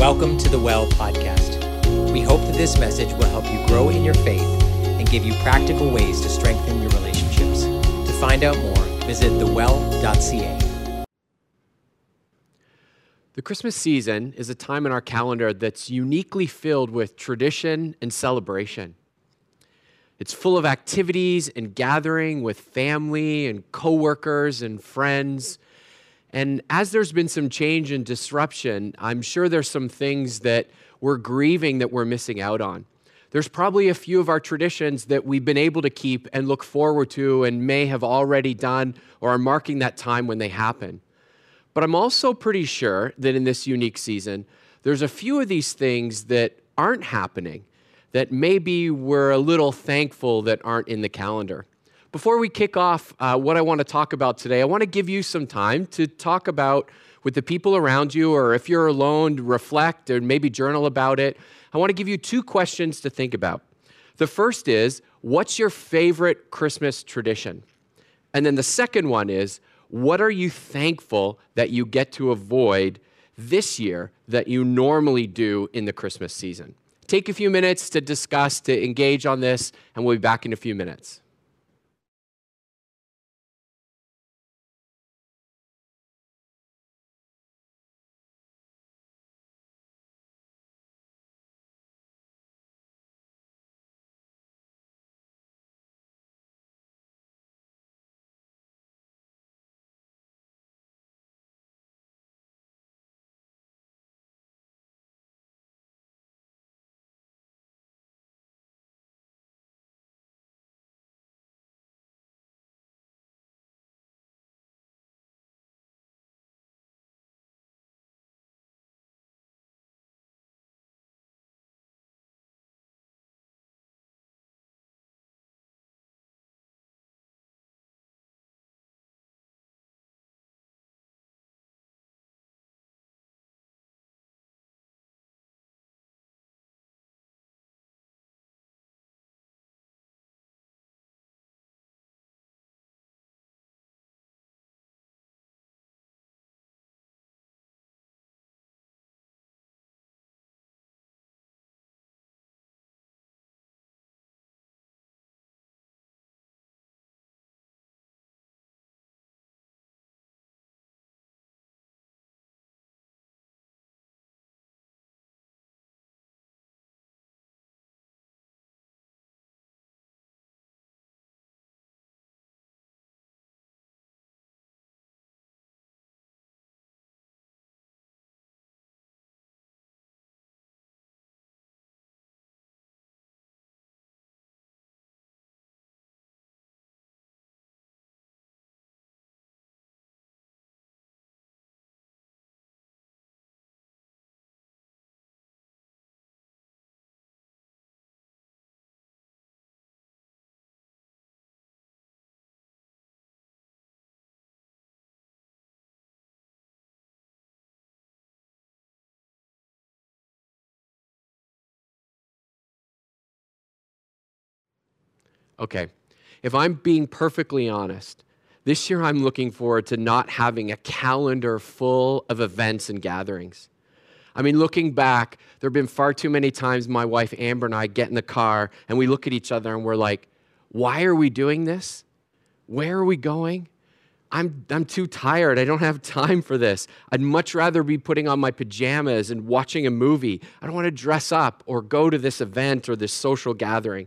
Welcome to the Well podcast. We hope that this message will help you grow in your faith and give you practical ways to strengthen your relationships. To find out more, visit thewell.ca. The Christmas season is a time in our calendar that's uniquely filled with tradition and celebration. It's full of activities and gathering with family and coworkers and friends. And as there's been some change and disruption, I'm sure there's some things that we're grieving that we're missing out on. There's probably a few of our traditions that we've been able to keep and look forward to and may have already done or are marking that time when they happen. But I'm also pretty sure that in this unique season, there's a few of these things that aren't happening that maybe we're a little thankful that aren't in the calendar. Before we kick off uh, what I want to talk about today, I want to give you some time to talk about with the people around you, or if you're alone, reflect or maybe journal about it. I want to give you two questions to think about. The first is, what's your favorite Christmas tradition? And then the second one is, what are you thankful that you get to avoid this year that you normally do in the Christmas season? Take a few minutes to discuss, to engage on this, and we'll be back in a few minutes. Okay, if I'm being perfectly honest, this year I'm looking forward to not having a calendar full of events and gatherings. I mean, looking back, there have been far too many times my wife Amber and I get in the car and we look at each other and we're like, why are we doing this? Where are we going? I'm, I'm too tired. I don't have time for this. I'd much rather be putting on my pajamas and watching a movie. I don't want to dress up or go to this event or this social gathering.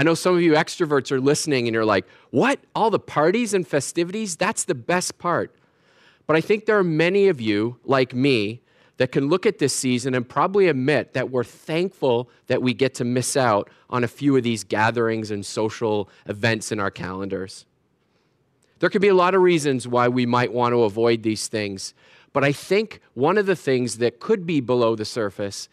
I know some of you extroverts are listening and you're like, what? All the parties and festivities? That's the best part. But I think there are many of you, like me, that can look at this season and probably admit that we're thankful that we get to miss out on a few of these gatherings and social events in our calendars. There could be a lot of reasons why we might want to avoid these things, but I think one of the things that could be below the surface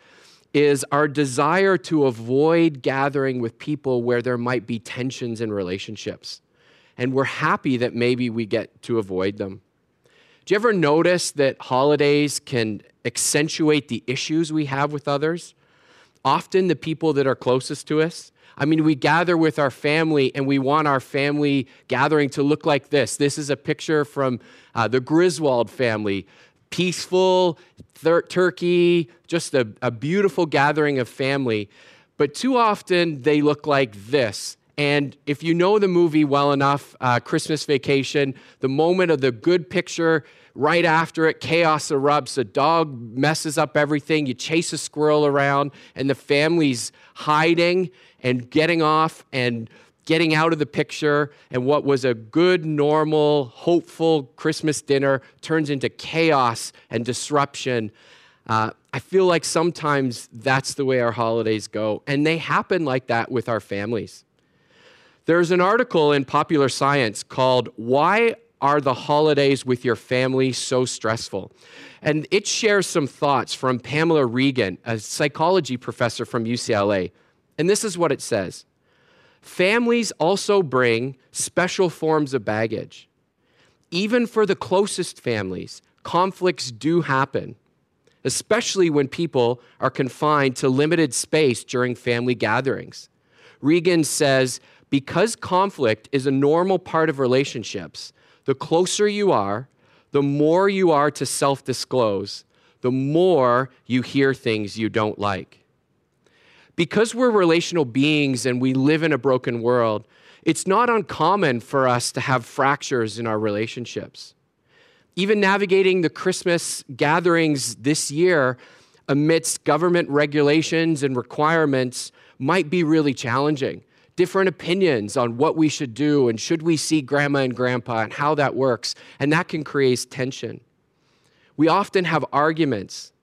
is our desire to avoid gathering with people where there might be tensions in relationships. And we're happy that maybe we get to avoid them. Do you ever notice that holidays can accentuate the issues we have with others? Often the people that are closest to us. I mean, we gather with our family and we want our family gathering to look like this. This is a picture from uh, the Griswold family peaceful thir- turkey, just a, a beautiful gathering of family. But too often they look like this. And if you know the movie well enough, uh, Christmas Vacation, the moment of the good picture, right after it, chaos erupts. A dog messes up everything. You chase a squirrel around, and the family's hiding and getting off and getting out of the picture. And what was a good, normal, hopeful Christmas dinner turns into chaos and disruption. Uh, I feel like sometimes that's the way our holidays go. And they happen like that with our families. There's an article in Popular Science called Why Are the Holidays with Your Family So Stressful? And it shares some thoughts from Pamela Regan, a psychology professor from UCLA. And this is what it says Families also bring special forms of baggage. Even for the closest families, conflicts do happen, especially when people are confined to limited space during family gatherings. Regan says, because conflict is a normal part of relationships, the closer you are, the more you are to self disclose, the more you hear things you don't like. Because we're relational beings and we live in a broken world, it's not uncommon for us to have fractures in our relationships. Even navigating the Christmas gatherings this year amidst government regulations and requirements might be really challenging different opinions on what we should do and should we see grandma and grandpa and how that works, and that can create tension. We often have arguments,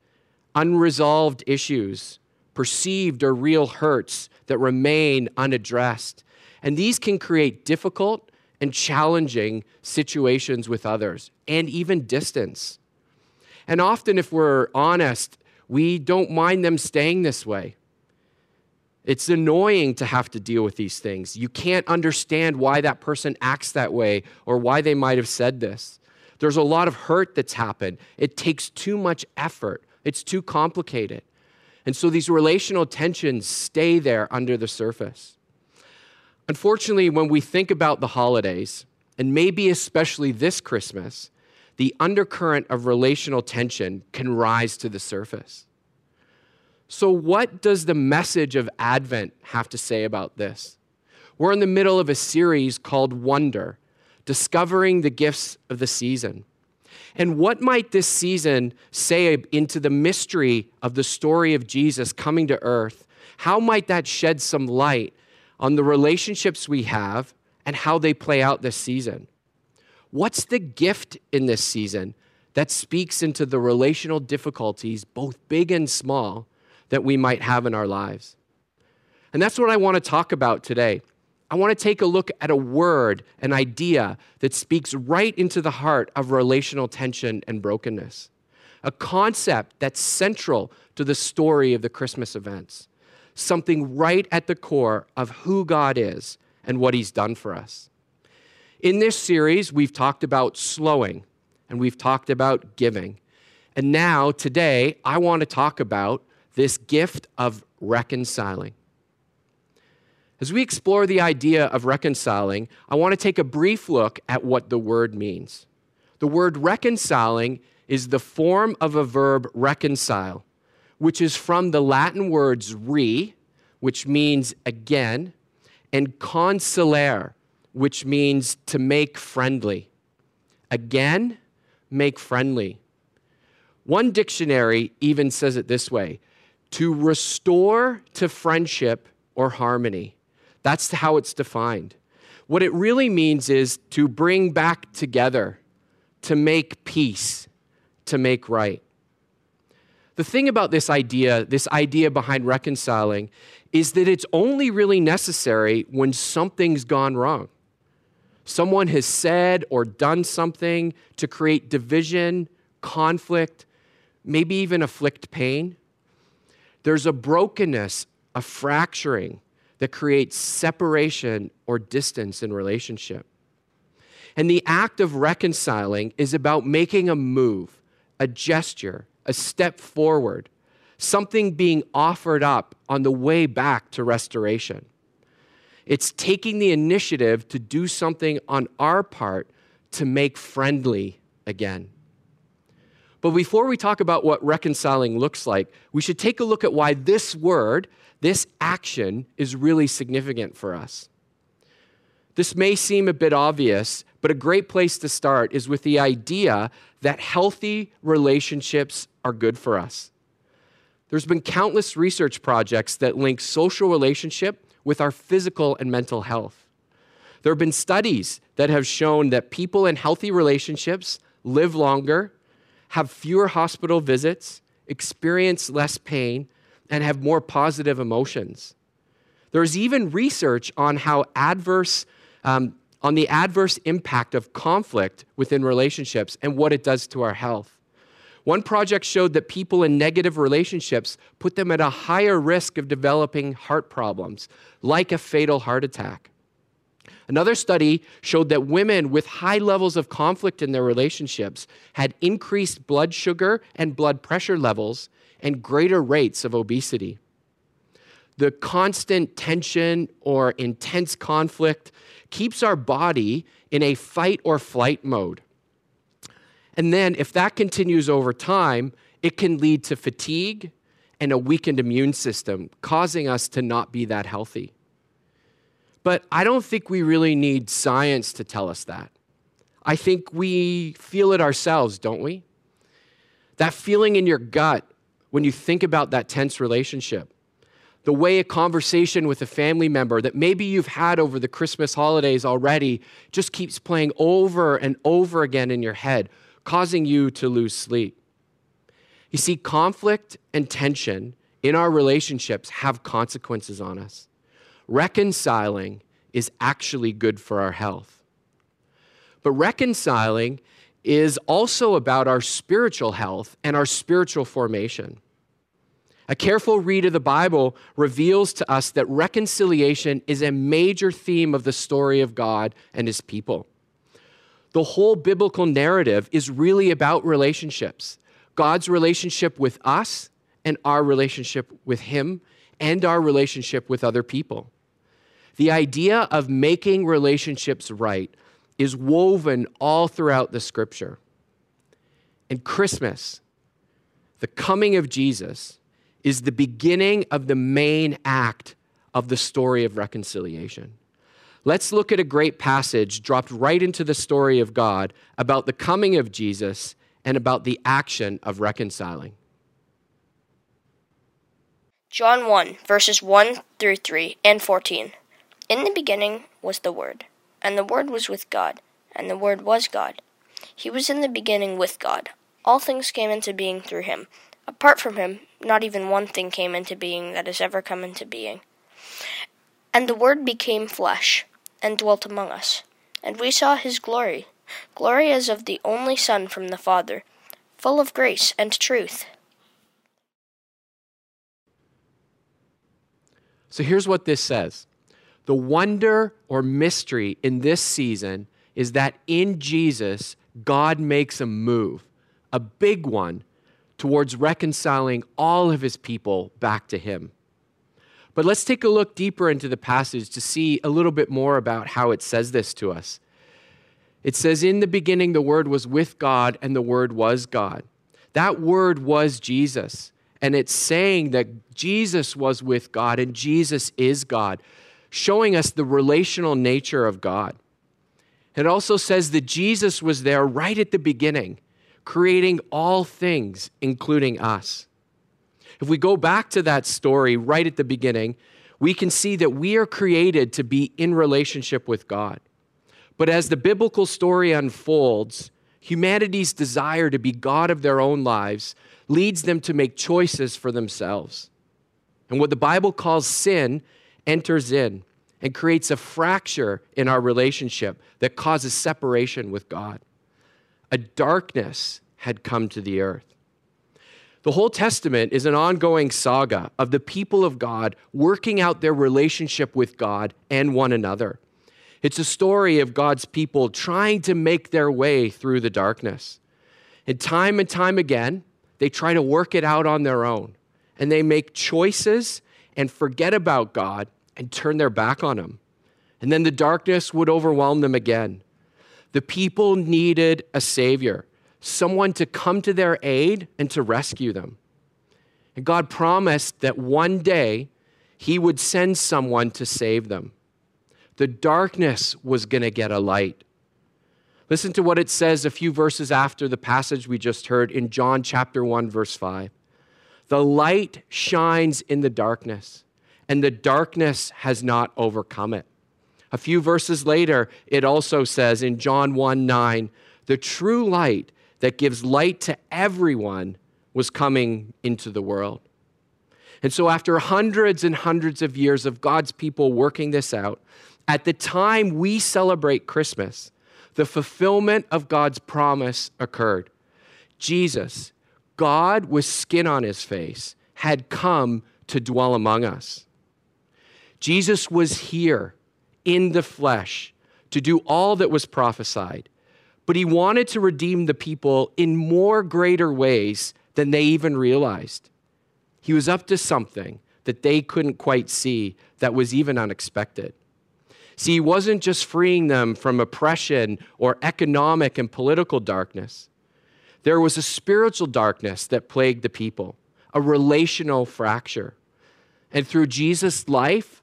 unresolved issues, perceived or real hurts that remain unaddressed. And these can create difficult and challenging situations with others and even distance. And often, if we're honest, we don't mind them staying this way. It's annoying to have to deal with these things. You can't understand why that person acts that way or why they might have said this. There's a lot of hurt that's happened. It takes too much effort, it's too complicated. And so these relational tensions stay there under the surface. Unfortunately, when we think about the holidays, and maybe especially this Christmas, the undercurrent of relational tension can rise to the surface. So, what does the message of Advent have to say about this? We're in the middle of a series called Wonder, discovering the gifts of the season. And what might this season say into the mystery of the story of Jesus coming to earth? How might that shed some light on the relationships we have and how they play out this season? What's the gift in this season that speaks into the relational difficulties, both big and small, that we might have in our lives. And that's what I want to talk about today. I want to take a look at a word, an idea that speaks right into the heart of relational tension and brokenness, a concept that's central to the story of the Christmas events, something right at the core of who God is and what He's done for us. In this series, we've talked about slowing and we've talked about giving. And now, today, I want to talk about this gift of reconciling. As we explore the idea of reconciling, I want to take a brief look at what the word means. The word reconciling is the form of a verb reconcile, which is from the Latin words re, which means again, and consolare, which means to make friendly. Again, make friendly. One dictionary even says it this way to restore to friendship or harmony. That's how it's defined. What it really means is to bring back together, to make peace, to make right. The thing about this idea, this idea behind reconciling, is that it's only really necessary when something's gone wrong. Someone has said or done something to create division, conflict, maybe even afflict pain. There's a brokenness, a fracturing that creates separation or distance in relationship. And the act of reconciling is about making a move, a gesture, a step forward, something being offered up on the way back to restoration. It's taking the initiative to do something on our part to make friendly again. But before we talk about what reconciling looks like, we should take a look at why this word, this action, is really significant for us. This may seem a bit obvious, but a great place to start is with the idea that healthy relationships are good for us. There's been countless research projects that link social relationship with our physical and mental health. There have been studies that have shown that people in healthy relationships live longer, have fewer hospital visits, experience less pain, and have more positive emotions. There's even research on how adverse, um, on the adverse impact of conflict within relationships and what it does to our health. One project showed that people in negative relationships put them at a higher risk of developing heart problems, like a fatal heart attack. Another study showed that women with high levels of conflict in their relationships had increased blood sugar and blood pressure levels and greater rates of obesity. The constant tension or intense conflict keeps our body in a fight or flight mode. And then, if that continues over time, it can lead to fatigue and a weakened immune system, causing us to not be that healthy. But I don't think we really need science to tell us that. I think we feel it ourselves, don't we? That feeling in your gut when you think about that tense relationship. The way a conversation with a family member that maybe you've had over the Christmas holidays already just keeps playing over and over again in your head, causing you to lose sleep. You see, conflict and tension in our relationships have consequences on us reconciling is actually good for our health. But reconciling is also about our spiritual health and our spiritual formation. A careful read of the Bible reveals to us that reconciliation is a major theme of the story of God and his people. The whole biblical narrative is really about relationships God's relationship with us and our relationship with him and our relationship with other people. The idea of making relationships right is woven all throughout the scripture. And Christmas, the coming of Jesus, is the beginning of the main act of the story of reconciliation. Let's look at a great passage dropped right into the story of God about the coming of Jesus and about the action of reconciling. John 1, verses 1 through 3 and 14. In the beginning was the Word, and the Word was with God, and the Word was God. He was in the beginning with God. All things came into being through him. Apart from him, not even one thing came into being that has ever come into being. And the Word became flesh, and dwelt among us. And we saw his glory, glory as of the only Son from the Father, full of grace and truth. So here's what this says the wonder or mystery in this season is that in Jesus, God makes a move, a big one, towards reconciling all of his people back to him. But let's take a look deeper into the passage to see a little bit more about how it says this to us. It says, In the beginning, the Word was with God, and the Word was God. That Word was Jesus. And it's saying that Jesus was with God and Jesus is God showing us the relational nature of God. It also says that Jesus was there right at the beginning, creating all things, including us. If we go back to that story right at the beginning, we can see that we are created to be in relationship with God. But as the biblical story unfolds, humanity's desire to be God of their own lives leads them to make choices for themselves. And what the Bible calls sin enters in and creates a fracture in our relationship that causes separation with God. A darkness had come to the earth. The whole Testament is an ongoing saga of the people of God working out their relationship with God and one another. It's a story of God's people trying to make their way through the darkness. And time and time again, they try to work it out on their own. And they make choices and forget about God and turn their back on him. And then the darkness would overwhelm them again. The people needed a Savior, someone to come to their aid and to rescue them. And God promised that one day he would send someone to save them. The darkness was going to get a light. Listen to what it says a few verses after the passage we just heard in John chapter 1 verse 5. The light shines in the darkness, and the darkness has not overcome it. A few verses later, it also says in John 1 9, the true light that gives light to everyone was coming into the world. And so, after hundreds and hundreds of years of God's people working this out, at the time we celebrate Christmas, the fulfillment of God's promise occurred. Jesus, God with skin on his face, had come to dwell among us. Jesus was here in the flesh to do all that was prophesied, but he wanted to redeem the people in more greater ways than they even realized. He was up to something that they couldn't quite see that was even unexpected. See, he wasn't just freeing them from oppression or economic and political darkness. There was a spiritual darkness that plagued the people, a relational fracture. And through Jesus' life,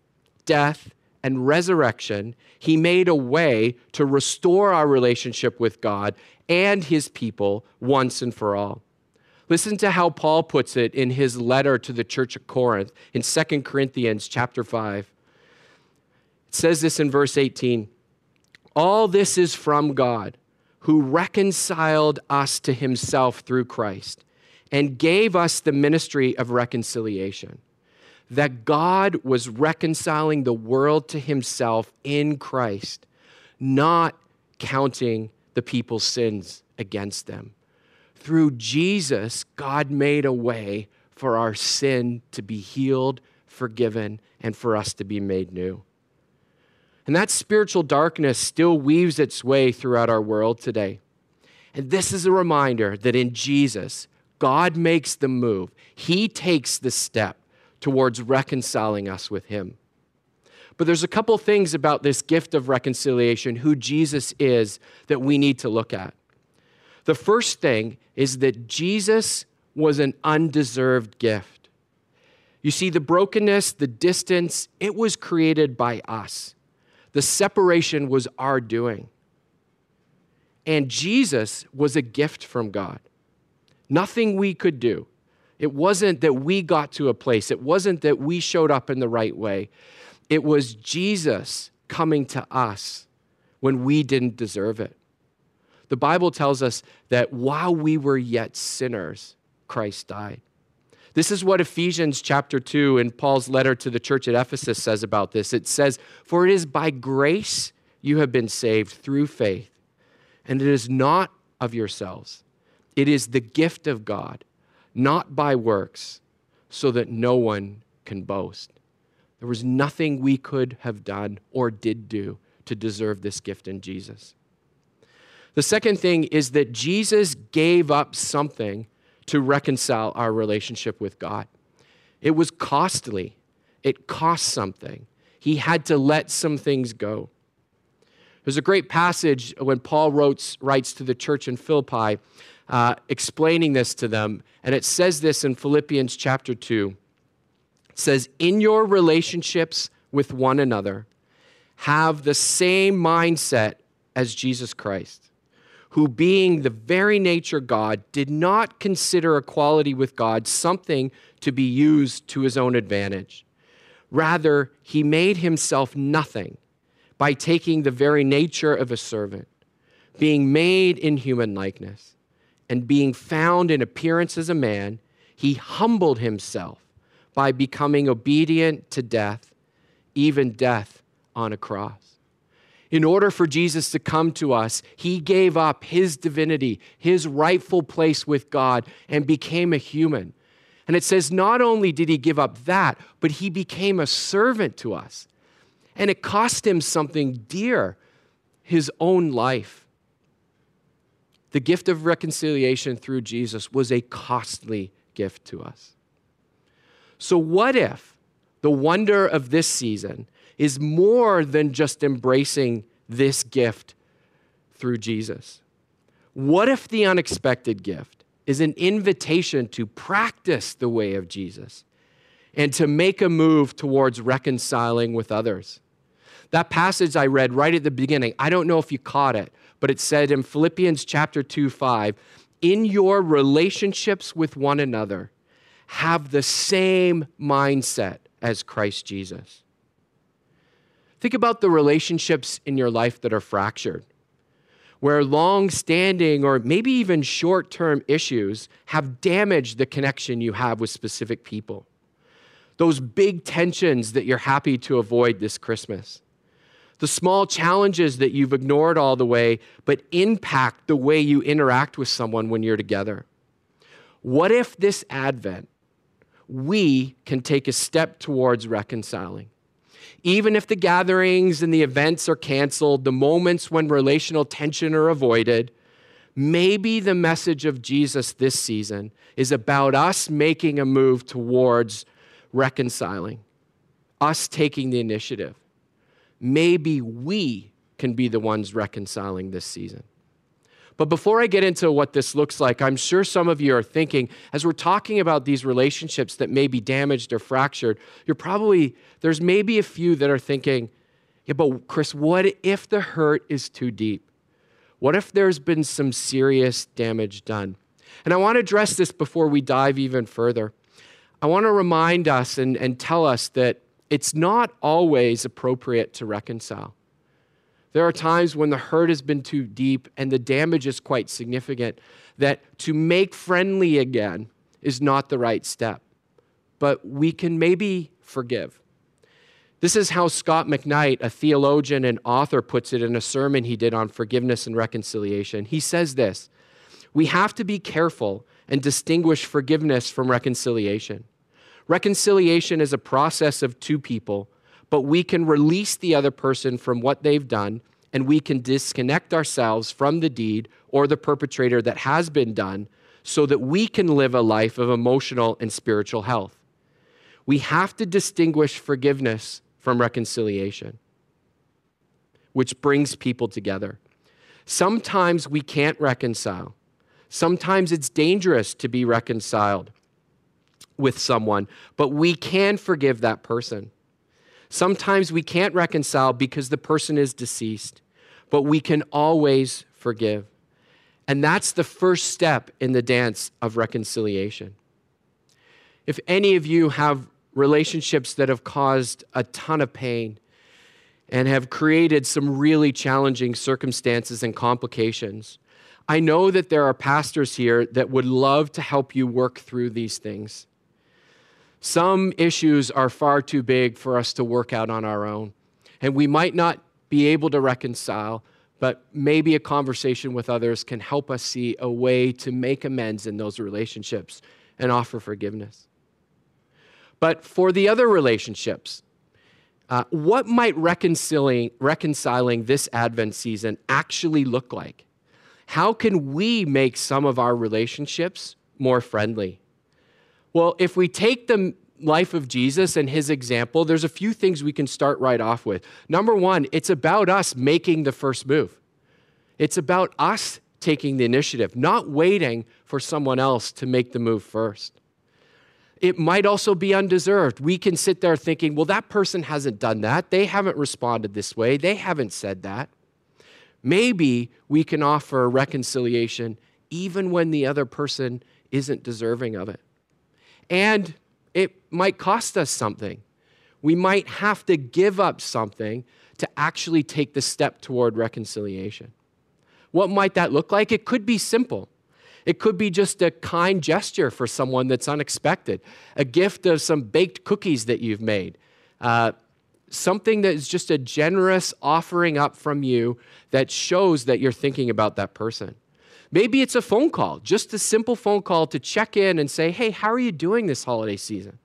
death, and resurrection, he made a way to restore our relationship with God and his people once and for all. Listen to how Paul puts it in his letter to the church of Corinth in 2 Corinthians chapter 5. It says this in verse 18 All this is from God, who reconciled us to himself through Christ and gave us the ministry of reconciliation. That God was reconciling the world to himself in Christ, not counting the people's sins against them. Through Jesus, God made a way for our sin to be healed, forgiven, and for us to be made new. And that spiritual darkness still weaves its way throughout our world today. And this is a reminder that in Jesus, God makes the move, He takes the step towards reconciling us with Him. But there's a couple things about this gift of reconciliation, who Jesus is, that we need to look at. The first thing is that Jesus was an undeserved gift. You see, the brokenness, the distance, it was created by us. The separation was our doing. And Jesus was a gift from God. Nothing we could do. It wasn't that we got to a place, it wasn't that we showed up in the right way. It was Jesus coming to us when we didn't deserve it. The Bible tells us that while we were yet sinners, Christ died. This is what Ephesians chapter 2 in Paul's letter to the church at Ephesus says about this. It says, For it is by grace you have been saved through faith, and it is not of yourselves. It is the gift of God, not by works, so that no one can boast. There was nothing we could have done or did do to deserve this gift in Jesus. The second thing is that Jesus gave up something to reconcile our relationship with God. It was costly, it cost something. He had to let some things go. There's a great passage when Paul wrote, writes to the church in Philippi, uh, explaining this to them. And it says this in Philippians chapter 2. It says, In your relationships with one another, have the same mindset as Jesus Christ who, being the very nature God, did not consider equality with God something to be used to his own advantage. Rather, he made himself nothing by taking the very nature of a servant, being made in human likeness, and being found in appearance as a man, he humbled himself by becoming obedient to death, even death on a cross. In order for Jesus to come to us, he gave up his divinity, his rightful place with God, and became a human. And it says not only did he give up that, but he became a servant to us. And it cost him something dear his own life. The gift of reconciliation through Jesus was a costly gift to us. So, what if the wonder of this season is more than just embracing this gift through Jesus. What if the unexpected gift is an invitation to practice the way of Jesus and to make a move towards reconciling with others? That passage I read right at the beginning, I don't know if you caught it, but it said in Philippians chapter 2 5, in your relationships with one another, have the same mindset as Christ Jesus. Think about the relationships in your life that are fractured, where long standing or maybe even short term issues have damaged the connection you have with specific people. Those big tensions that you're happy to avoid this Christmas the small challenges that you've ignored all the way, but impact the way you interact with someone when you're together. What if this Advent, we can take a step towards reconciling? Even if the gatherings and the events are canceled, the moments when relational tension are avoided, maybe the message of Jesus this season is about us making a move towards reconciling, us taking the initiative maybe we can be the ones reconciling this season. But before I get into what this looks like, I'm sure some of you are thinking, as we're talking about these relationships that may be damaged or fractured, you're probably, there's maybe a few that are thinking, yeah, but Chris, what if the hurt is too deep? What if there's been some serious damage done? And I want to address this before we dive even further. I want to remind us and, and tell us that it's not always appropriate to reconcile. There are times when the hurt has been too deep and the damage is quite significant that to make friendly again is not the right step. But we can maybe forgive. This is how Scot McKnight, a theologian and author, puts it in a sermon he did on forgiveness and reconciliation. He says this We have to be careful and distinguish forgiveness from reconciliation. Reconciliation is a process of two people, but we can release the other person from what they've done and we can disconnect ourselves from the deed or the perpetrator that has been done so that we can live a life of emotional and spiritual health. We have to distinguish forgiveness from reconciliation, which brings people together. Sometimes we can't reconcile. Sometimes it's dangerous to be reconciled with someone, but we can forgive that person. Sometimes we can't reconcile because the person is deceased, but we can always forgive. And that's the first step in the dance of reconciliation. If any of you have relationships that have caused a ton of pain and have created some really challenging circumstances and complications, I know that there are pastors here that would love to help you work through these things. Some issues are far too big for us to work out on our own. And we might not be able to reconcile, but maybe a conversation with others can help us see a way to make amends in those relationships and offer forgiveness. But for the other relationships, uh, what might reconciling, reconciling this Advent season actually look like? How can we make some of our relationships more friendly? Well, if we take the life of Jesus and his example, there's a few things we can start right off with. Number one, it's about us making the first move. It's about us taking the initiative, not waiting for someone else to make the move first. It might also be undeserved. We can sit there thinking, well, that person hasn't done that. They haven't responded this way. They haven't said that. Maybe we can offer reconciliation even when the other person isn't deserving of it and it might cost us something. We might have to give up something to actually take the step toward reconciliation. What might that look like? It could be simple. It could be just a kind gesture for someone that's unexpected, a gift of some baked cookies that you've made, uh, something that is just a generous offering up from you that shows that you're thinking about that person. Maybe it's a phone call, just a simple phone call to check in and say, hey, how are you doing this holiday season?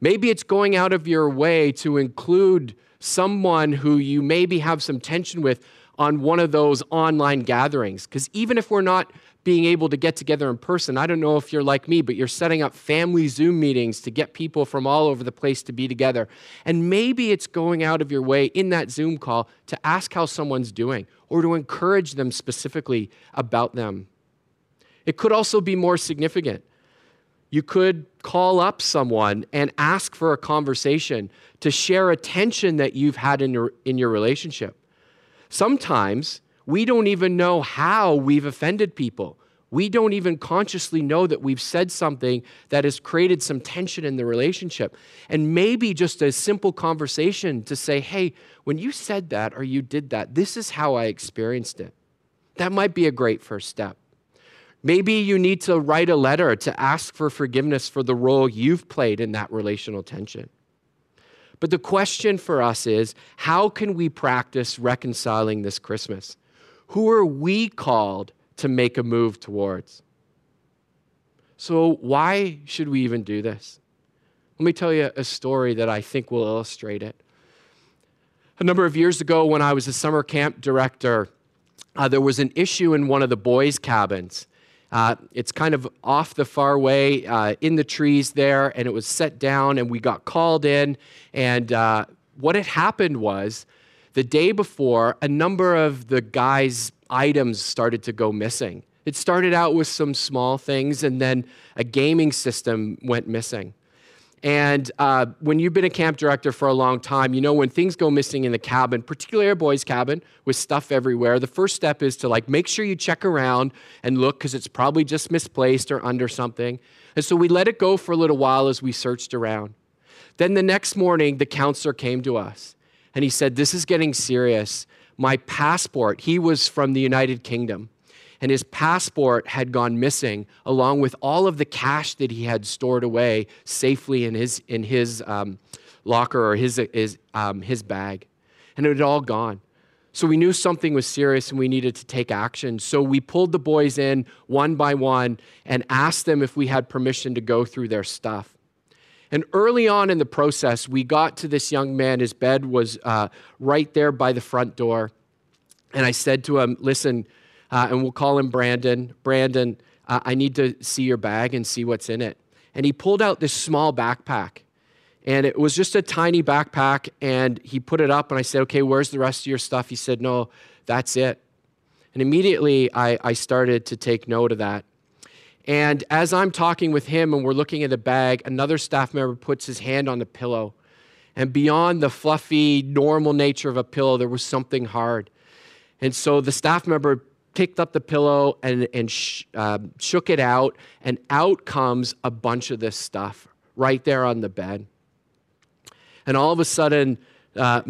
Maybe it's going out of your way to include someone who you maybe have some tension with on one of those online gatherings. Because even if we're not being able to get together in person. I don't know if you're like me, but you're setting up family Zoom meetings to get people from all over the place to be together. And maybe it's going out of your way in that Zoom call to ask how someone's doing or to encourage them specifically about them. It could also be more significant. You could call up someone and ask for a conversation to share a tension that you've had in your, in your relationship. Sometimes we don't even know how we've offended people. We don't even consciously know that we've said something that has created some tension in the relationship. And maybe just a simple conversation to say, hey, when you said that or you did that, this is how I experienced it. That might be a great first step. Maybe you need to write a letter to ask for forgiveness for the role you've played in that relational tension. But the question for us is how can we practice reconciling this Christmas? Who are we called to make a move towards? So, why should we even do this? Let me tell you a story that I think will illustrate it. A number of years ago, when I was a summer camp director, uh, there was an issue in one of the boys' cabins. Uh, it's kind of off the far way uh, in the trees there, and it was set down, and we got called in. And uh, what had happened was the day before, a number of the guys' items started to go missing. It started out with some small things, and then a gaming system went missing. And uh, when you've been a camp director for a long time, you know when things go missing in the cabin, particularly a boys' cabin with stuff everywhere, the first step is to like make sure you check around and look because it's probably just misplaced or under something. And so we let it go for a little while as we searched around. Then the next morning, the counselor came to us and he said, This is getting serious. My passport, he was from the United Kingdom, and his passport had gone missing along with all of the cash that he had stored away safely in his, in his um, locker or his, his, um, his bag. And it had all gone. So we knew something was serious and we needed to take action. So we pulled the boys in one by one and asked them if we had permission to go through their stuff. And early on in the process, we got to this young man. His bed was uh, right there by the front door. And I said to him, Listen, uh, and we'll call him Brandon. Brandon, uh, I need to see your bag and see what's in it. And he pulled out this small backpack. And it was just a tiny backpack. And he put it up. And I said, Okay, where's the rest of your stuff? He said, No, that's it. And immediately I, I started to take note of that. And as I'm talking with him and we're looking at the bag, another staff member puts his hand on the pillow. And beyond the fluffy, normal nature of a pillow, there was something hard. And so the staff member picked up the pillow and, and sh- uh, shook it out, and out comes a bunch of this stuff right there on the bed. And all of a sudden, uh,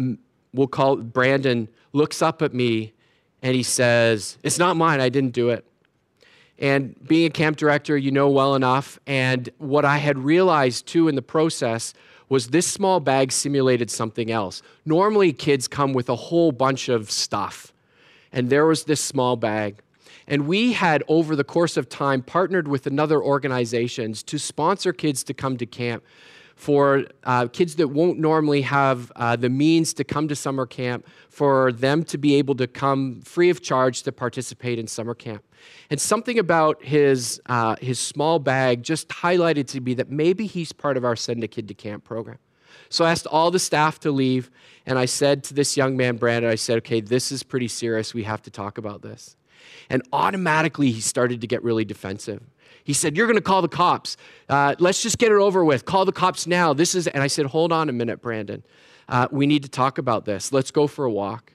we'll call Brandon looks up at me and he says, It's not mine, I didn't do it. And being a camp director, you know well enough. And what I had realized too in the process was this small bag simulated something else. Normally, kids come with a whole bunch of stuff, and there was this small bag. And we had, over the course of time, partnered with another organizations to sponsor kids to come to camp for uh, kids that won't normally have uh, the means to come to summer camp, for them to be able to come free of charge to participate in summer camp. And something about his, uh, his small bag just highlighted to me that maybe he's part of our Send a Kid to Camp program. So I asked all the staff to leave, and I said to this young man, Brandon, I said, okay, this is pretty serious. We have to talk about this. And automatically, he started to get really defensive. He said, You're going to call the cops. Uh, let's just get it over with. Call the cops now. This is, and I said, Hold on a minute, Brandon. Uh, we need to talk about this. Let's go for a walk.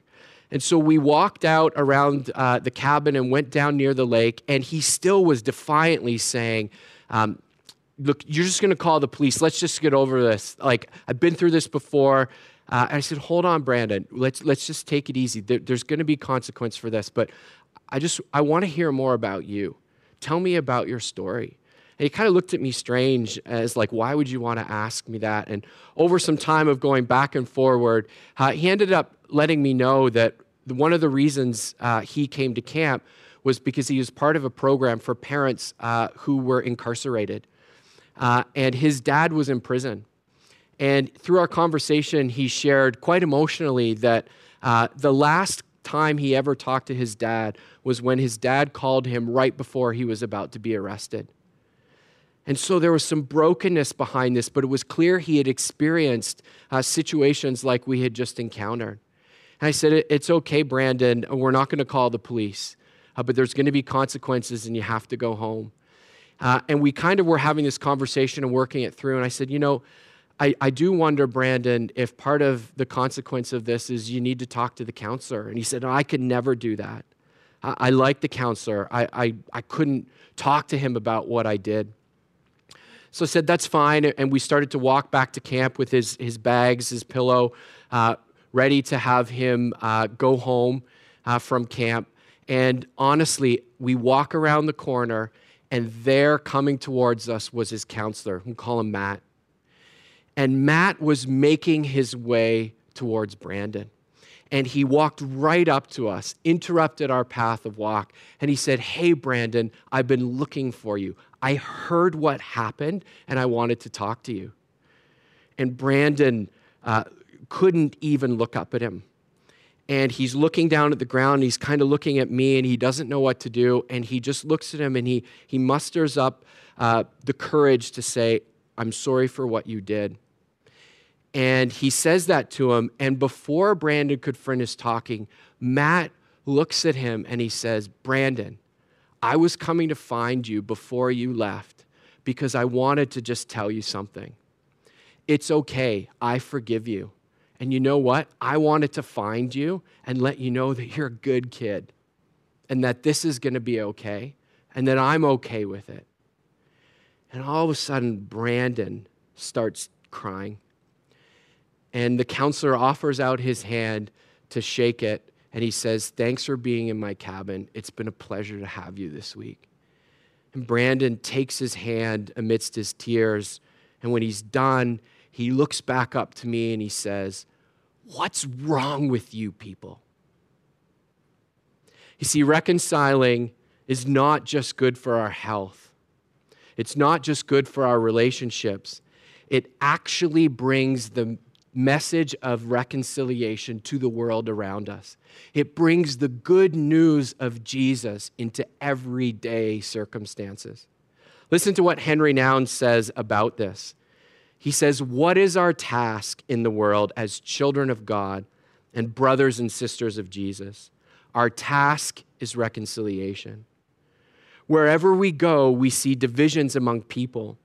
And so we walked out around uh, the cabin and went down near the lake, and he still was defiantly saying, um, Look, you're just going to call the police. Let's just get over this. Like, I've been through this before. Uh, I said, Hold on, Brandon. Let's, let's just take it easy. There, there's going to be consequence for this, but I just, I want to hear more about you. Tell me about your story. And he kind of looked at me strange as like, why would you want to ask me that? And over some time of going back and forward, uh, he ended up letting me know that one of the reasons uh, he came to camp was because he was part of a program for parents uh, who were incarcerated. Uh, and his dad was in prison. And through our conversation, he shared quite emotionally that uh, the last time he ever talked to his dad was when his dad called him right before he was about to be arrested. And so there was some brokenness behind this, but it was clear he had experienced uh, situations like we had just encountered. And I said, It's okay, Brandon. We're not going to call the police, uh, but there's going to be consequences and you have to go home. Uh, and we kind of were having this conversation and working it through. And I said, You know, I, I do wonder, Brandon, if part of the consequence of this is you need to talk to the counselor. And he said, no, I could never do that. I, I like the counselor. I, I, I couldn't talk to him about what I did. So I said, that's fine. And we started to walk back to camp with his, his bags, his pillow, uh, ready to have him uh, go home uh, from camp. And honestly, we walk around the corner, and there coming towards us was his counselor. We call him Matt. And Matt was making his way towards Brandon. And he walked right up to us, interrupted our path of walk, and he said, Hey, Brandon, I've been looking for you. I heard what happened, and I wanted to talk to you. And Brandon uh, couldn't even look up at him. And he's looking down at the ground, and he's kind of looking at me, and he doesn't know what to do. And he just looks at him and he, he musters up uh, the courage to say, I'm sorry for what you did. And he says that to him. And before Brandon could finish talking, Matt looks at him and he says, Brandon, I was coming to find you before you left because I wanted to just tell you something. It's okay. I forgive you. And you know what? I wanted to find you and let you know that you're a good kid and that this is going to be okay and that I'm okay with it. And all of a sudden, Brandon starts crying. And the counselor offers out his hand to shake it. And he says, Thanks for being in my cabin. It's been a pleasure to have you this week. And Brandon takes his hand amidst his tears. And when he's done, he looks back up to me and he says, What's wrong with you people? You see, reconciling is not just good for our health, it's not just good for our relationships. It actually brings the message of reconciliation to the world around us. It brings the good news of Jesus into everyday circumstances. Listen to what Henri Nouwen says about this. He says, What is our task in the world as children of God and brothers and sisters of Jesus? Our task is reconciliation. Wherever we go, we see divisions among people,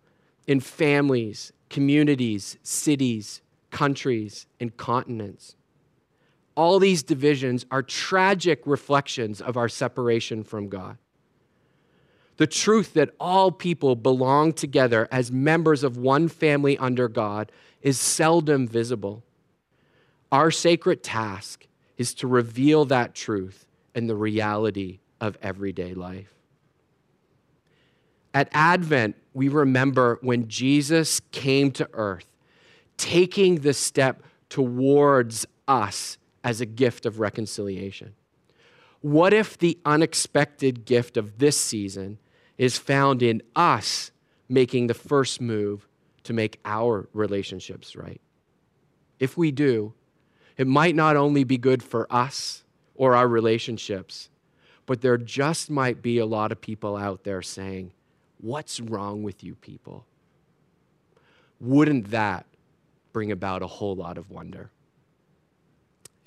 in families, communities, cities, countries, and continents. All these divisions are tragic reflections of our separation from God the truth that all people belong together as members of one family under God is seldom visible. Our sacred task is to reveal that truth and the reality of everyday life. At Advent, we remember when Jesus came to earth, taking the step towards us as a gift of reconciliation. What if the unexpected gift of this season is found in us making the first move to make our relationships right. If we do, it might not only be good for us or our relationships, but there just might be a lot of people out there saying, What's wrong with you people? Wouldn't that bring about a whole lot of wonder?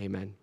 Amen.